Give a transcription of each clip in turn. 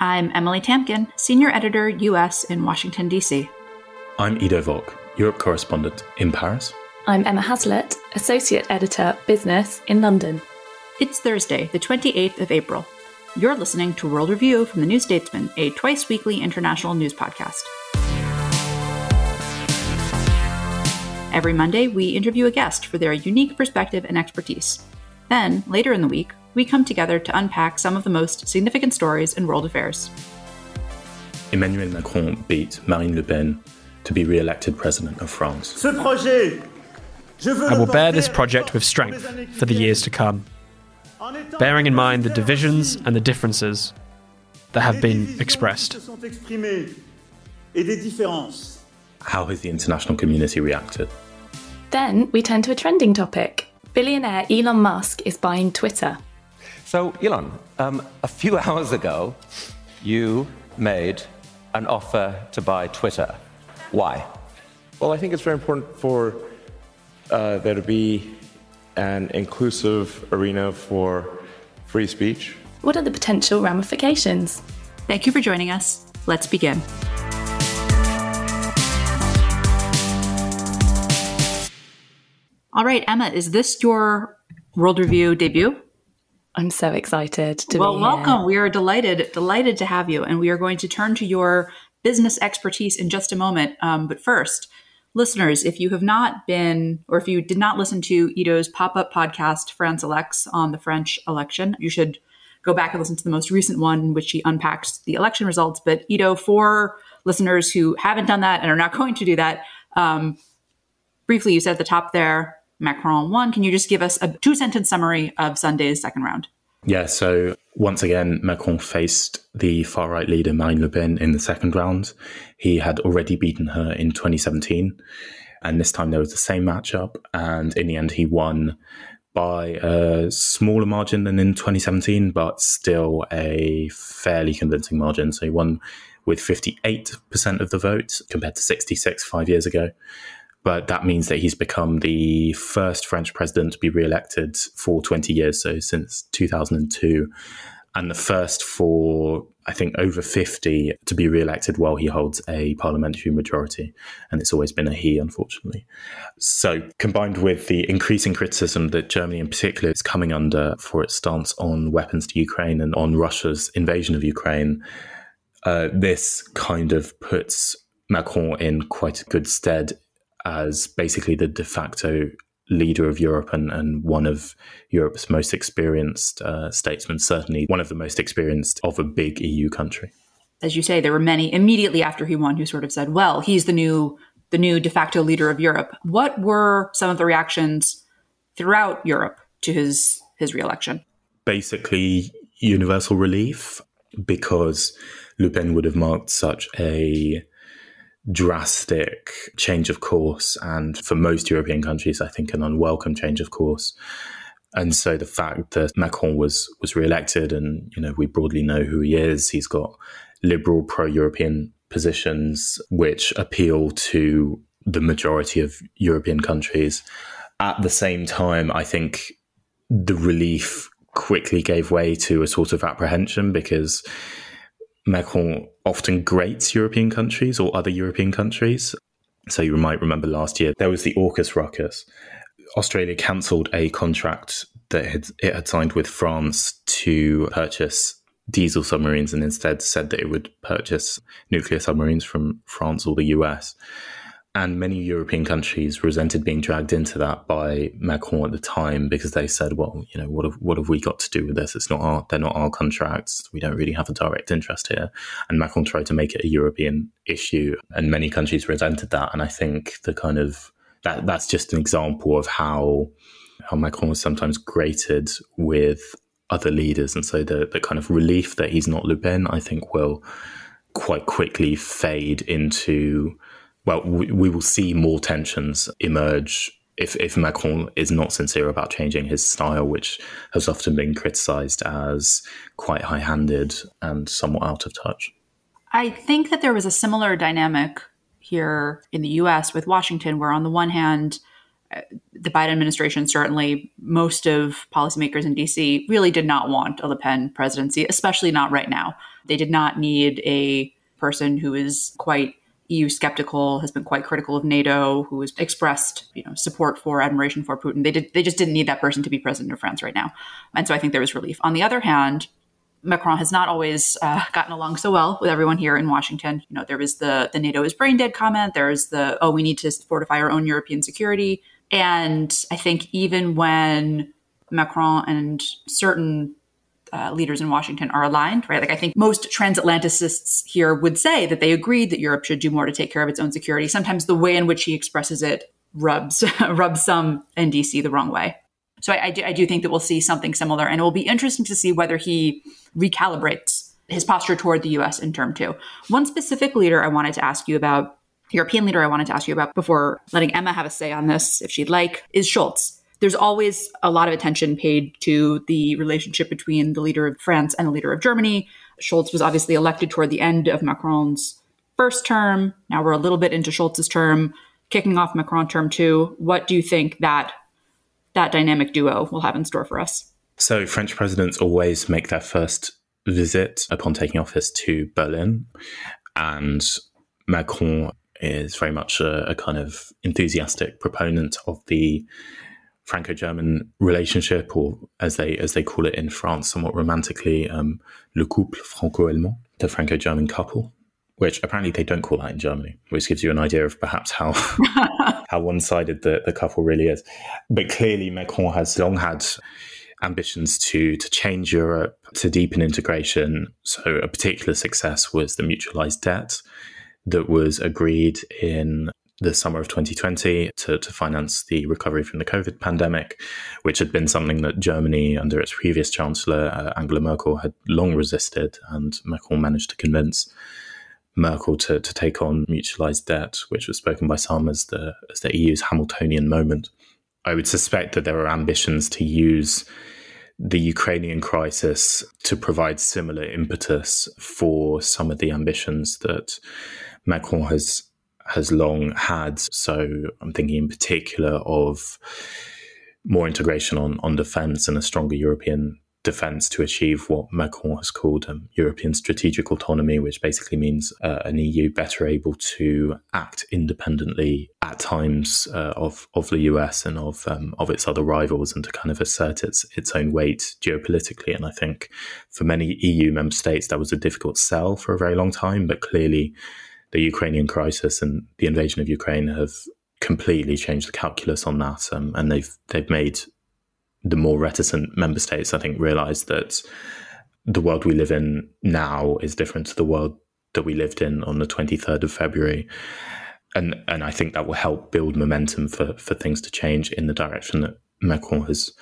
I'm Emily Tamkin, Senior Editor, US in Washington, D.C. I'm Ido Vock, Europe correspondent in Paris. I'm Emma Haslett, Associate Editor, Business in London. It's Thursday, the 28th of April. You're listening to World Review from the New Statesman, a twice weekly international news podcast. Every Monday, we interview a guest for their unique perspective and expertise. Then, later in the week, we come together to unpack some of the most significant stories in world affairs. Emmanuel Macron beat Marine Le Pen to be re elected president of France. I will bear this project with strength for the years to come, bearing in mind the divisions and the differences that have been expressed. How has the international community reacted? Then we turn to a trending topic. Billionaire Elon Musk is buying Twitter. So, Elon, um, a few hours ago, you made an offer to buy Twitter. Why? Well, I think it's very important for uh, there to be an inclusive arena for free speech. What are the potential ramifications? Thank you for joining us. Let's begin. All right, Emma, is this your World Review debut? I'm so excited to well, be welcome. We are delighted, delighted to have you, and we are going to turn to your business expertise in just a moment. Um, but first, listeners, if you have not been, or if you did not listen to Ido's pop-up podcast, France Elects, on the French election, you should go back and listen to the most recent one, in which he unpacks the election results. But Ido, for listeners who haven't done that and are not going to do that, um, briefly, you said at the top there Macron won. Can you just give us a two sentence summary of Sunday's second round? Yeah, so once again, Macron faced the far right leader Marine Le Pen in the second round. He had already beaten her in 2017, and this time there was the same matchup. And in the end, he won by a smaller margin than in 2017, but still a fairly convincing margin. So he won with 58% of the vote compared to 66 five years ago but that means that he's become the first French president to be re-elected for 20 years, so since 2002, and the first for I think over 50 to be re-elected while he holds a parliamentary majority, and it's always been a he, unfortunately. So combined with the increasing criticism that Germany, in particular, is coming under for its stance on weapons to Ukraine and on Russia's invasion of Ukraine, uh, this kind of puts Macron in quite a good stead as basically the de facto leader of Europe and, and one of Europe's most experienced uh, statesmen, certainly one of the most experienced of a big EU country. As you say, there were many immediately after he won who sort of said, well, he's the new the new de facto leader of Europe. What were some of the reactions throughout Europe to his his reelection? Basically universal relief because Le Pen would have marked such a drastic change of course, and for most European countries, I think an unwelcome change of course. And so the fact that Macron was was re-elected, and you know we broadly know who he is. He's got liberal, pro-European positions which appeal to the majority of European countries. At the same time, I think the relief quickly gave way to a sort of apprehension because Macron often grates European countries or other European countries. So you might remember last year there was the AUKUS ruckus. Australia cancelled a contract that it had, it had signed with France to purchase diesel submarines and instead said that it would purchase nuclear submarines from France or the US. And many European countries resented being dragged into that by Macron at the time because they said, "Well, you know, what have what have we got to do with this? It's not our they're not our contracts. We don't really have a direct interest here." And Macron tried to make it a European issue, and many countries resented that. And I think the kind of that that's just an example of how how Macron was sometimes grated with other leaders, and so the the kind of relief that he's not Le Pen, I think, will quite quickly fade into well, we, we will see more tensions emerge if, if Macron is not sincere about changing his style, which has often been criticized as quite high handed and somewhat out of touch. I think that there was a similar dynamic here in the US with Washington, where on the one hand, uh, the Biden administration, certainly most of policymakers in DC, really did not want a Le Pen presidency, especially not right now. They did not need a person who is quite EU skeptical, has been quite critical of NATO, who has expressed you know support for admiration for Putin. They did they just didn't need that person to be president of France right now, and so I think there was relief. On the other hand, Macron has not always uh, gotten along so well with everyone here in Washington. You know, there was the the NATO is brain dead comment. There's the oh we need to fortify our own European security, and I think even when Macron and certain uh, leaders in Washington are aligned, right? Like I think most transatlanticists here would say that they agreed that Europe should do more to take care of its own security. Sometimes the way in which he expresses it rubs rubs some in DC the wrong way. So I, I, do, I do think that we'll see something similar, and it will be interesting to see whether he recalibrates his posture toward the U.S. in term two. One specific leader I wanted to ask you about, European leader I wanted to ask you about before letting Emma have a say on this, if she'd like, is Scholz there's always a lot of attention paid to the relationship between the leader of France and the leader of Germany. Scholz was obviously elected toward the end of Macron's first term. Now we're a little bit into Scholz's term, kicking off Macron term two. What do you think that that dynamic duo will have in store for us? So French presidents always make their first visit upon taking office to Berlin, and Macron is very much a, a kind of enthusiastic proponent of the Franco-German relationship, or as they as they call it in France, somewhat romantically, um, le couple franco-allemand, the Franco-German couple, which apparently they don't call that in Germany, which gives you an idea of perhaps how how one-sided the, the couple really is. But clearly, Macron has long had ambitions to to change Europe, to deepen integration. So a particular success was the mutualized debt that was agreed in the summer of 2020 to, to finance the recovery from the COVID pandemic, which had been something that Germany, under its previous chancellor, uh, Angela Merkel, had long resisted. And Macron managed to convince Merkel to, to take on mutualized debt, which was spoken by some as the, as the EU's Hamiltonian moment. I would suspect that there are ambitions to use the Ukrainian crisis to provide similar impetus for some of the ambitions that Macron has has long had. So I'm thinking in particular of more integration on, on defense and a stronger European defense to achieve what Macron has called um, European strategic autonomy, which basically means uh, an EU better able to act independently at times uh, of of the US and of um, of its other rivals, and to kind of assert its its own weight geopolitically. And I think for many EU member states that was a difficult sell for a very long time, but clearly the Ukrainian crisis and the invasion of Ukraine have completely changed the calculus on that, um, and they've they've made the more reticent member states, I think, realize that the world we live in now is different to the world that we lived in on the 23rd of February. And and I think that will help build momentum for, for things to change in the direction that Macron has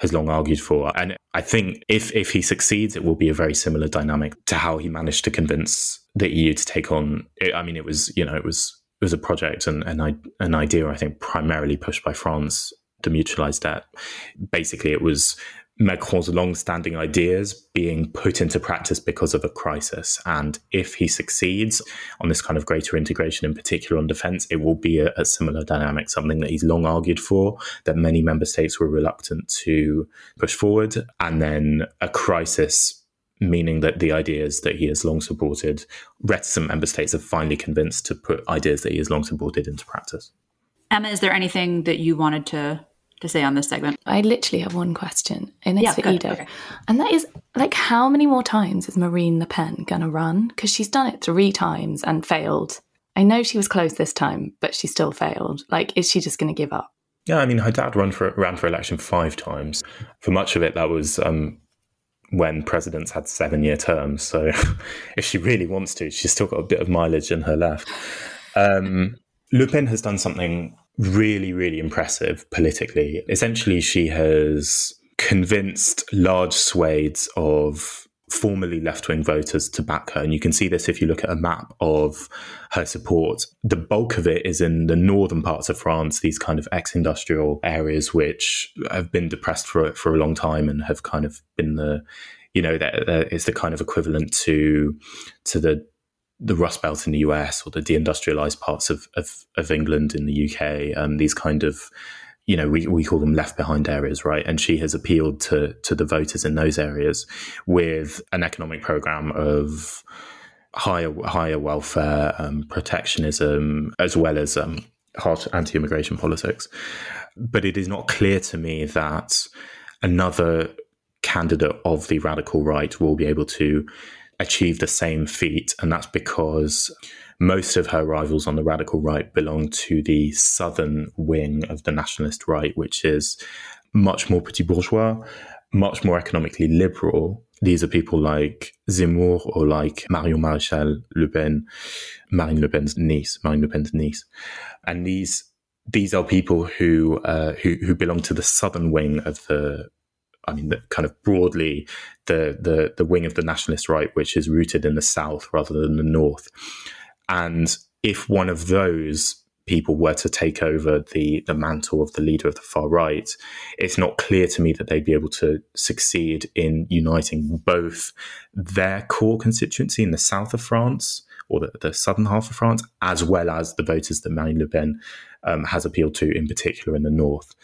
has long argued for. And I think if if he succeeds, it will be a very similar dynamic to how he managed to convince the EU to take on. I mean, it was you know it was it was a project and an, an idea I think primarily pushed by France, the mutualized debt. Basically, it was Macron's long-standing ideas being put into practice because of a crisis. And if he succeeds on this kind of greater integration, in particular on defence, it will be a, a, similar dynamic, something that he's long argued for, that many member states were reluctant to push forward. And then a crisis, meaning that the ideas that he has long supported, reticent member states are finally convinced to put ideas that he has long supported into practice. Emma, is there anything that you wanted to to say on this segment. I literally have one question, and it's Yeah, for good, Ido. okay. And that is like, how many more times is Marine Le Pen going to run? Because she's done it three times and failed. I know she was close this time, but she still failed. Like, is she just going to give up? Yeah, I mean, her dad ran for ran for election five times. For much of it, that was um, when presidents had seven year terms. So, if she really wants to, she's still got a bit of mileage in her left. Um, Le Pen has done something really, really impressive politically. Essentially, she has convinced large swathes of formerly left wing voters to back her. And you can see this if you look at a map of her support. The bulk of it is in the northern parts of France, these kind of ex industrial areas which have been depressed for, for a long time and have kind of been the, you know, that that is the kind of equivalent to, to the, the Rust Belt in the US or the deindustrialized parts of, of, of England in the UK, um, these kind of you know, we, we call them left behind areas, right? And she has appealed to to the voters in those areas with an economic program of higher higher welfare, um, protectionism, as well as um, harsh anti-immigration politics. But it is not clear to me that another candidate of the radical right will be able to achieve the same feat, and that's because most of her rivals on the radical right belong to the southern wing of the nationalist right, which is much more petit bourgeois, much more economically liberal. These are people like Zemmour or like Marion Maréchal Le Pen, Marine Le Pen's niece, Marine Le Pen's niece, and these these are people who uh, who who belong to the southern wing of the I mean, the, kind of broadly the, the the wing of the nationalist right, which is rooted in the south rather than the north. And if one of those people were to take over the the mantle of the leader of the far right, it's not clear to me that they'd be able to succeed in uniting both their core constituency in the south of France or the, the southern half of France, as well as the voters that Marine Le Pen um, has appealed to, in particular in the north.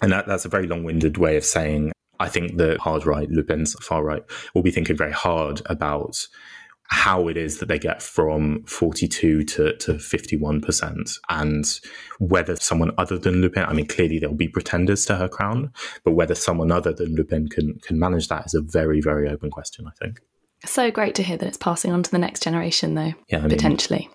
And that, that's a very long winded way of saying I think the hard right, Le Pen's far right, will be thinking very hard about how it is that they get from 42 to, to 51% and whether someone other than Le Pen, I mean, clearly there'll be pretenders to her crown, but whether someone other than Le Pen can, can manage that is a very, very open question, I think. So great to hear that it's passing on to the next generation, though, Yeah, I mean- potentially.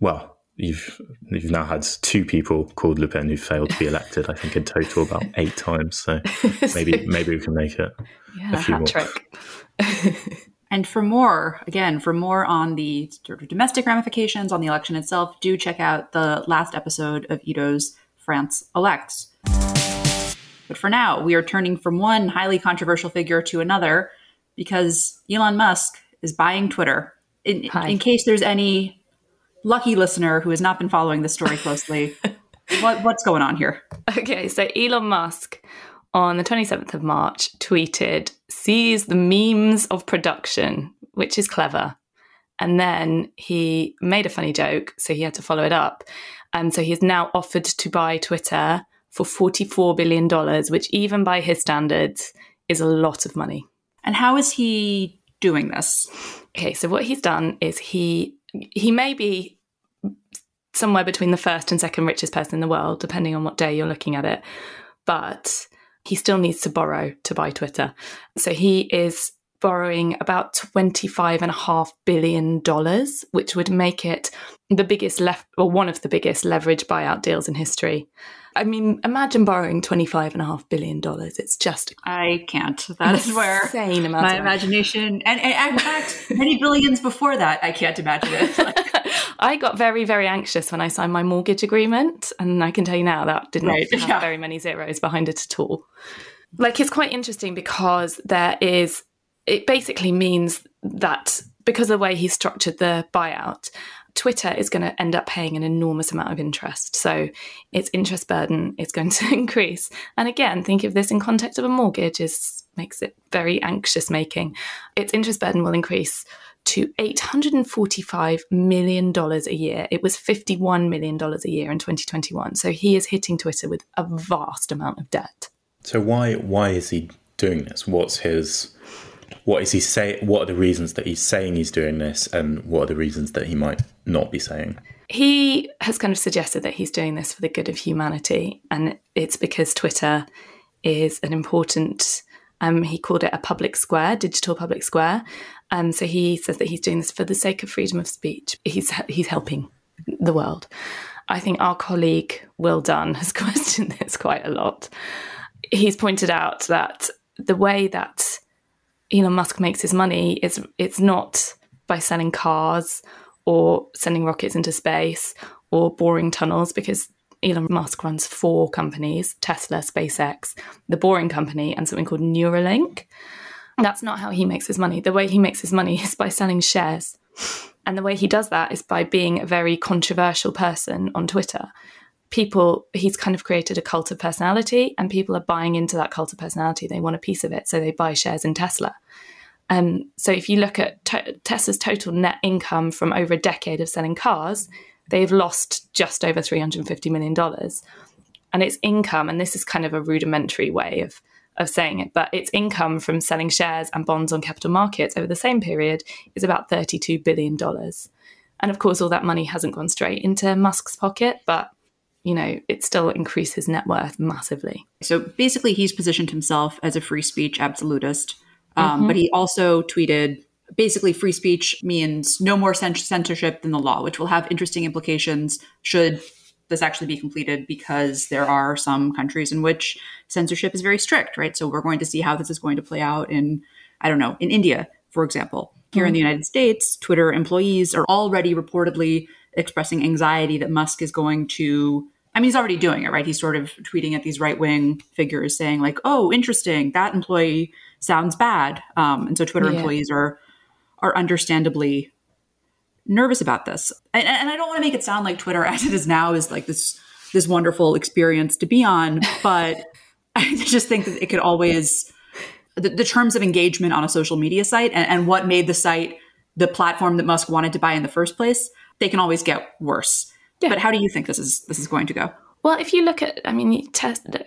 Well, you've you've now had two people called Le Pen who failed to be elected. I think in total about eight times. So maybe maybe we can make it Yeah, a few hat more. trick. And for more, again, for more on the sort of domestic ramifications on the election itself, do check out the last episode of Ido's France Elects. But for now, we are turning from one highly controversial figure to another because Elon Musk is buying Twitter. In, in case there's any lucky listener who has not been following this story closely, what, what's going on here? Okay, so Elon Musk on the 27th of March tweeted, seize the memes of production, which is clever. And then he made a funny joke, so he had to follow it up. And so he has now offered to buy Twitter for $44 billion, which, even by his standards, is a lot of money. And how is he doing this? Okay, so what he's done is he he may be somewhere between the first and second richest person in the world, depending on what day you're looking at it. But he still needs to borrow to buy Twitter. So he is borrowing about $25.5 billion, which would make it the biggest left or one of the biggest leverage buyout deals in history. I mean, imagine borrowing $25.5 billion. It's just I can't. That is where insane amount my imagination and, and in fact many billions before that i can't imagine it I got very, very anxious when I signed my mortgage agreement, and I can tell you now that didn't Right, have yeah. very many zeros behind it at all. Like, it's quite interesting because there is, it basically means that because of the way he structured the buyout, Twitter is going to end up paying an enormous amount of interest. So its interest burden is going to increase. And again, think of this in context of a mortgage is makes it very anxious making. Its interest burden will increase to $845 million a year. It was $51 million a year in 2021. So he is hitting Twitter with a vast amount of debt. So why why is he doing this? What's his what is he say what are the reasons that he's saying he's doing this and what are the reasons that he might not be saying? he has kind of suggested that he's doing this for the good of humanity, and it's because Twitter is an important. Um, he called it a public square, digital public square. Um, so he says that he's doing this for the sake of freedom of speech. He's he's helping the world. I think our colleague Will Dunn has questioned this quite a lot. He's pointed out that the way that Elon Musk makes his money is it's not by selling cars or sending rockets into space or boring tunnels because Elon Musk runs four companies Tesla, SpaceX, the Boring Company, and something called Neuralink. That's not how he makes his money. The way he makes his money is by selling shares. And the way he does that is by being a very controversial person on Twitter. People, he's kind of created a cult of personality, and people are buying into that cult of personality. They want a piece of it, so they buy shares in Tesla. Um, so if you look at Tesla's total net income from over a decade of selling cars, they've lost just over $350 million. And its income, and this is kind of a rudimentary way of, of saying it, but its income from selling shares and bonds on capital markets over the same period is about $32 billion. And of course, all that money hasn't gone straight into Musk's pocket, but you know, it still increased his net worth massively. So basically, he's positioned himself as a free speech absolutist um, mm-hmm. But he also tweeted basically free speech means no more censorship than the law, which will have interesting implications should this actually be completed because there are some countries in which censorship is very strict, right? So we're going to see how this is going to play out in, I don't know, in India, for example. Here mm-hmm. in the United States, Twitter employees are already reportedly expressing anxiety that Musk is going to I mean, he's already doing it, right? He's sort of tweeting at these right wing figures saying, like, oh, interesting, that employee sounds bad. Um, and so Twitter yeah. employees are are understandably nervous about this. And, and I don't want to make it sound like Twitter as it is now is like this this wonderful experience to be on, but I just think that it could always the, the terms of engagement on a social media site and, and what made the site the platform that Musk wanted to buy in the first place, they can always get worse. Yeah. But how do you think this is this is going to go? Well, if you look at, I mean,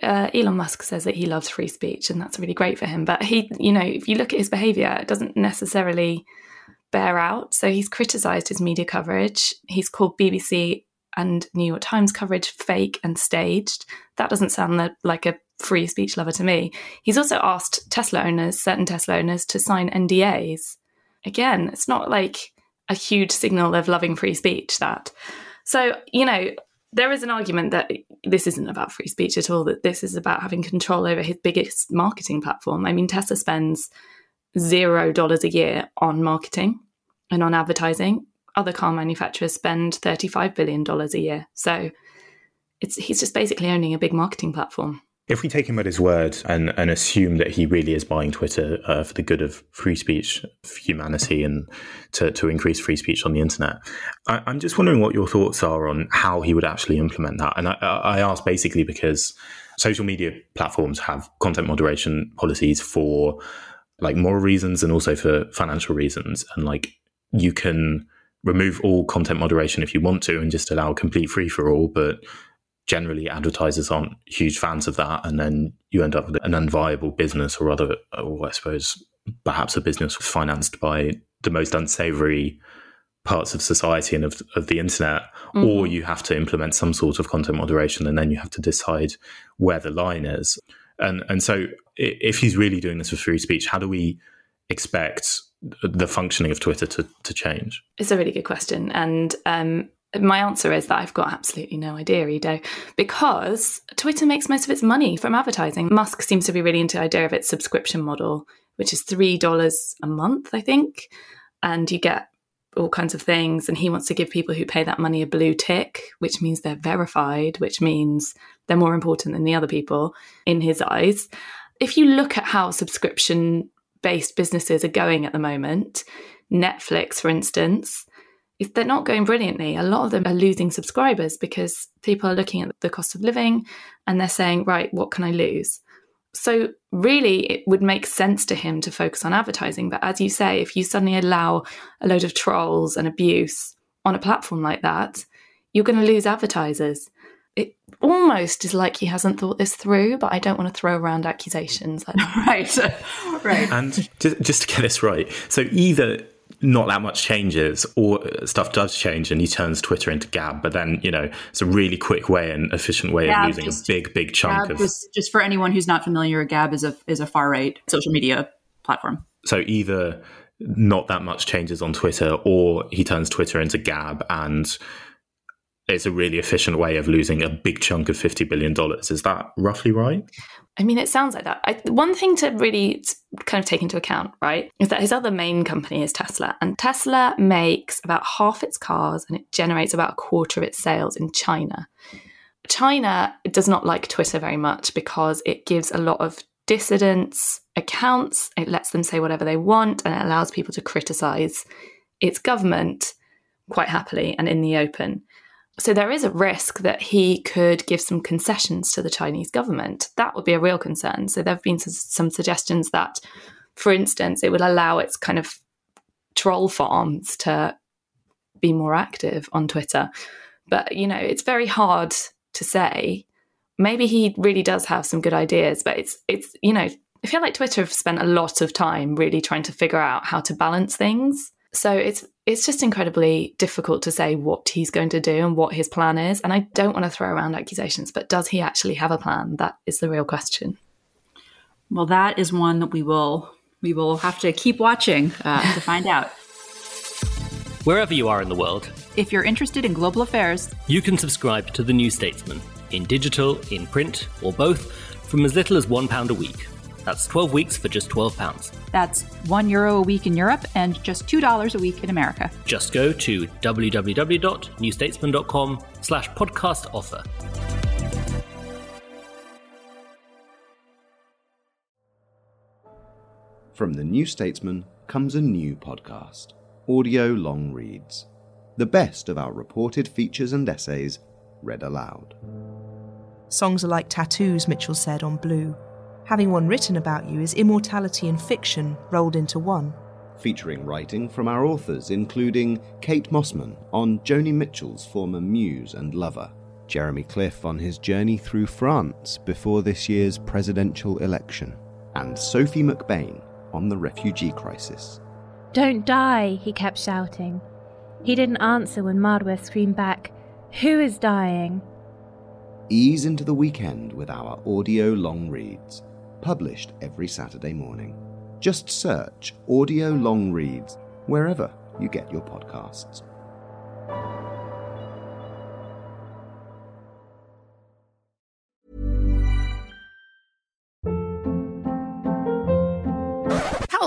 uh, Elon Musk says that he loves free speech, and that's really great for him. But he, you know, if you look at his behaviour, it doesn't necessarily bear out. So he's criticised his media coverage. He's called BBC and New York Times coverage fake and staged. That doesn't sound like a free speech lover to me. He's also asked Tesla owners, certain Tesla owners, to sign NDAs. Again, it's not like a huge signal of loving free speech. That. So you know, there is an argument that this isn't about free speech at all, that this is about having control over his biggest marketing platform. I mean, Tesla spends zero dollars a year on marketing and on advertising. Other car manufacturers spend $35 billion a year. So it's, he's just basically owning a big marketing platform. If we take him at his word and, and assume that he really is buying Twitter uh, for the good of free speech, for humanity, and to, to increase free speech on the internet, I, am just wondering what your thoughts are on how he would actually implement that. And I, I ask basically because social media platforms have content moderation policies for like moral reasons and also for financial reasons. And like you can remove all content moderation if you want to and just allow complete free for all, but generally advertisers aren't huge fans of that and then you end up with an unviable business or other or i suppose perhaps a business financed by the most unsavory parts of society and of, of the internet mm-hmm. or you have to implement some sort of content moderation and then you have to decide where the line is. And and so if he's really doing this for free speech how do we expect the functioning of twitter to, to change? It's a really good question. And um, my answer is that I've got absolutely no idea, Ido, because Twitter makes most of its money from advertising. Musk seems to be really into the idea of its subscription model, which is $3 a month, I think. And you get all kinds of things. And he wants to give people who pay that money a blue tick, which means they're verified, which means they're more important than the other people in his eyes. If you look at how subscription based businesses are going at the moment, Netflix, for instance, if they're not going brilliantly, a lot of them are losing subscribers because people are looking at the cost of living and they're saying, right, what can I lose? So, really, it would make sense to him to focus on advertising. But as you say, if you suddenly allow a load of trolls and abuse on a platform like that, you're going to lose advertisers. It almost is like he hasn't thought this through, but I don't want to throw around accusations right, right. And just, just to get this right, so either not that much changes or uh, stuff does change and he turns Twitter into Gab. But then, you know, it's a really quick way and efficient way Gab of losing just- a big, big chunk Gab of. was, just for anyone who's not familiar, Gab is a is a far right social media platform. So either not that much changes on Twitter or he turns Twitter into Gab and it's a really efficient way of losing a big chunk of $50 billion. Is that roughly right? I mean, it sounds like that. I, one thing to really kind of take into account, right, is that his other main company is Tesla. And Tesla makes about half its cars and it generates about a quarter of its sales in China. China does not like Twitter very much because it gives a lot of dissidents accounts, it lets them say whatever they want, and it allows people to criticize its government quite happily and in the open. So there is a risk that he could give some concessions to the Chinese government. That would be a real concern. So there have been some suggestions that, for instance, it would allow its kind of troll farms to be more active on Twitter. But, you know, it's very hard to say. Maybe he really does have some good ideas, but it's it's you know, I feel like Twitter have spent a lot of time really trying to figure out how to balance things. So it's it's just incredibly difficult to say what he's going to do and what his plan is. And I don't want to throw around accusations, but does he actually have a plan? That is the real question. Well, that is one that we will we will have to keep watching uh, to find out. Wherever you are in the world, If you're interested in global affairs, you can subscribe to The New Statesman in digital, in print, or both from as little as £1 a week. That's 12 weeks for just £12. that's one euro a week in Europe and just two dollars a week in America. Just go to www.newstatesman.com slash podcast offer. From The New Statesman comes a new podcast, Audio Long Reads. The best of our reported features and essays read aloud. Songs are like tattoos, Mitchell said on Blue. Having one written about you is immortality and fiction rolled into one. Featuring writing from our authors, including Kate Mossman on Joni Mitchell's former muse and lover, Jeremy Cliffe on his journey through France before this year's presidential election, and Sophie McBain on the refugee crisis. Don't die, he kept shouting. He didn't answer when Mardware screamed back, Who is dying? Ease into the weekend with our audio long reads, published every Saturday morning. Just search Audio Long Reads wherever you get your podcasts.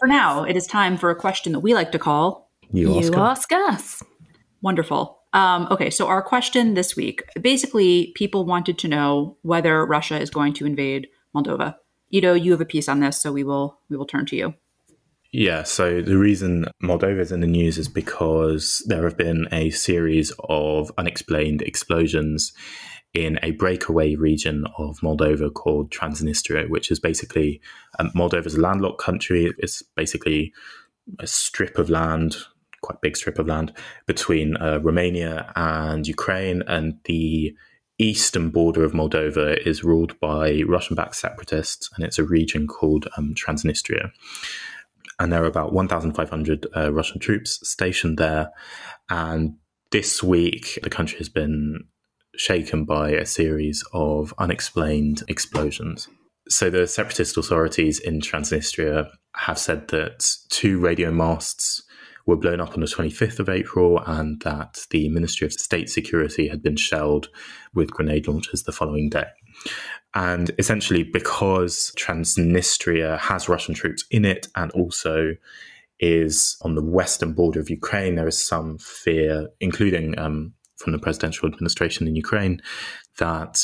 For now, it is time for a question that we like to call You ask ask us. Wonderful. Um, okay, so our question this week basically, people wanted to know whether Russia is going to invade Moldova. Ido, you have a piece on this, so we will we will turn to you. Yeah, so the reason Moldova is in the news is because there have been a series of unexplained explosions in a breakaway region of Moldova called Transnistria, which is basically um, Moldova's a landlocked country. It's basically a strip of land, quite big strip of land between uh, Romania and Ukraine, and the eastern border of Moldova is ruled by Russian-backed separatists, and it's a region called um, Transnistria and there are about 1,500 uh, Russian troops stationed there. And this week, the country has been shaken by a series of unexplained explosions. So, the separatist authorities in Transnistria have said that two radio masts were blown up on the 25th of April and that the Ministry of State Security had been shelled with grenade launchers the following day. And essentially, because Transnistria has Russian troops in it and also is on the western border of Ukraine, there is some fear, including um, from the presidential administration in Ukraine, that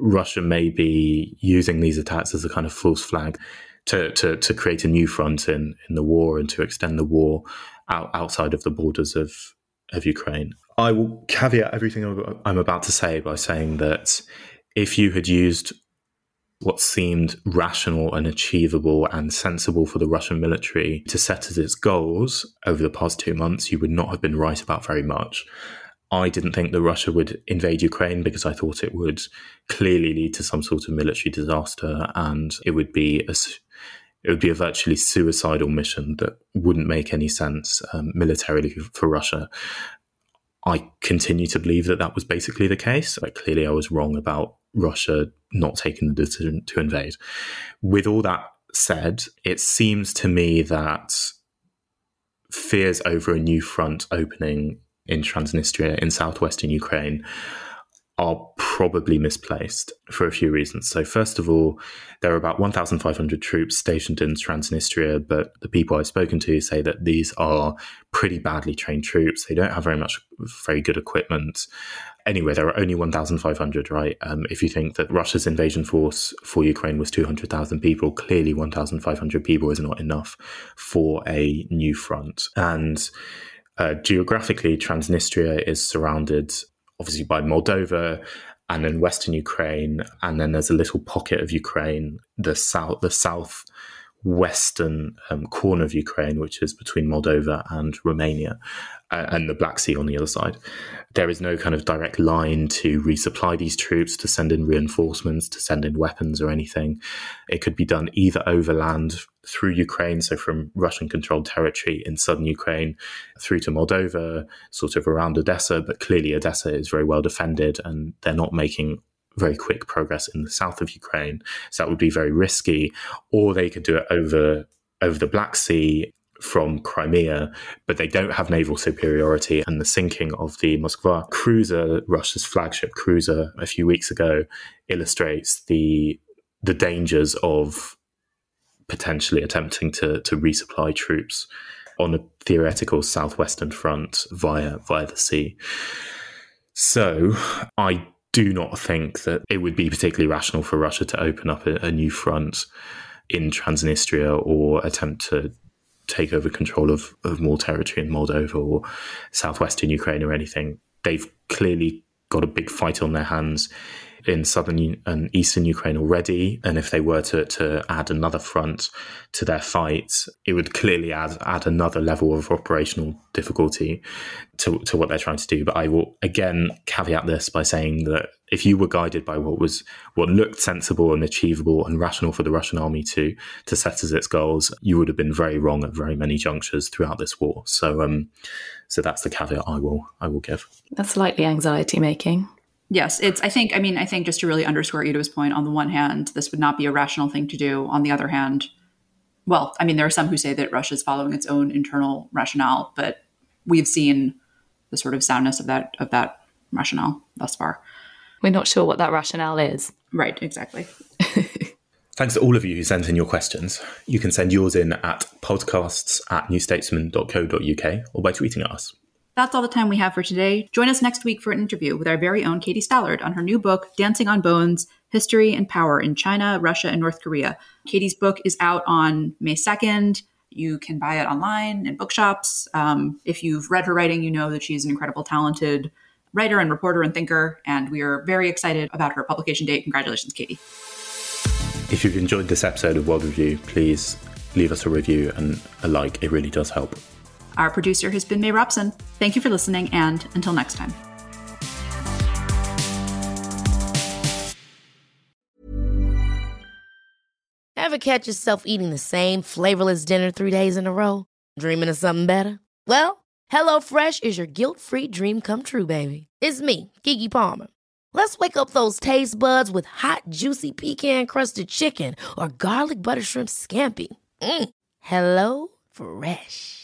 Russia may be using these attacks as a kind of false flag to, to, to create a new front in, in the war and to extend the war out, outside of the borders of, of Ukraine. I will caveat everything I'm about to say by saying that if you had used what seemed rational and achievable and sensible for the Russian military to set as its goals over the past two months, you would not have been right about very much. I didn't think that Russia would invade Ukraine because I thought it would clearly lead to some sort of military disaster and it would be a, it would be a virtually suicidal mission that wouldn't make any sense um, militarily for Russia. I continue to believe that that was basically the case. Like clearly, I was wrong about Russia not taking the decision to invade. With all that said, it seems to me that fears over a new front opening in Transnistria in southwestern Ukraine are probably misplaced for a few reasons. So, first of all, there are about 1,500 troops stationed in Transnistria, but the people I've spoken to say that these are pretty badly trained troops. They don't have very much very good equipment. Anyway, there are only 1,500, right? Um, if you think that Russia's invasion force for Ukraine was 200,000 people, clearly 1,500 people is not enough for a new front. And uh, geographically, Transnistria is surrounded obviously by Moldova and then Western Ukraine, and then there's a little pocket of Ukraine, the south, the south western um, corner of Ukraine, which is between Moldova and Romania, uh, and the Black Sea on the other side. There is no kind of direct line to resupply these troops, to send in reinforcements, to send in weapons or anything. It could be done either overland through Ukraine, so from Russian controlled territory in southern Ukraine through to Moldova, sort of around Odessa, but clearly Odessa is very well defended and they're not making very quick progress in the south of Ukraine. So that would be very risky. Or they could do it over over the Black Sea from Crimea, but they don't have naval superiority. And the sinking of the Moskva cruiser, Russia's flagship cruiser, a few weeks ago, illustrates the the dangers of potentially attempting to to resupply troops on a theoretical southwestern front via via the sea. So I do not think that it would be particularly rational for Russia to open up a, a new front in Transnistria or attempt to take over control of, of more territory in Moldova or southwestern Ukraine or anything. They've clearly got a big fight on their hands in southern and eastern Ukraine already. And if they were to, to add another front to their fight, it would clearly add, add another level of operational difficulty to, to what they're trying to do. But I will again caveat this by saying that if you were guided by what was what looked sensible and achievable and rational for the Russian army to to set as its goals, you would have been very wrong at very many junctures throughout this war. So um so that's the caveat I will I will give. That's slightly anxiety making. Yes, it's. I think. I mean, I think just to really underscore Ido's point. On the one hand, this would not be a rational thing to do. On the other hand, well, I mean, there are some who say that Russia is following its own internal rationale, but we've seen the sort of soundness of that of that rationale thus far. We're not sure what that rationale is. Right. Exactly. Thanks to all of you who sent in your questions. You can send yours in at podcasts at newstatesman.co.uk or by tweeting at us. That's all the time we have for today. Join us next week for an interview with our very own Katie Stallard on her new book, Dancing on Bones History and Power in China, Russia, and North Korea. Katie's book is out on May 2nd. You can buy it online in bookshops. Um, if you've read her writing, you know that she's an incredible, talented writer and reporter and thinker, and we are very excited about her publication date. Congratulations, Katie. If you've enjoyed this episode of World Review, please leave us a review and a like. It really does help. Our producer has been May Robson. Thank you for listening, and until next time. Ever catch yourself eating the same flavorless dinner three days in a row? Dreaming of something better? Well, HelloFresh is your guilt free dream come true, baby. It's me, Keke Palmer. Let's wake up those taste buds with hot, juicy pecan crusted chicken or garlic butter shrimp scampi. Mm. Hello Fresh.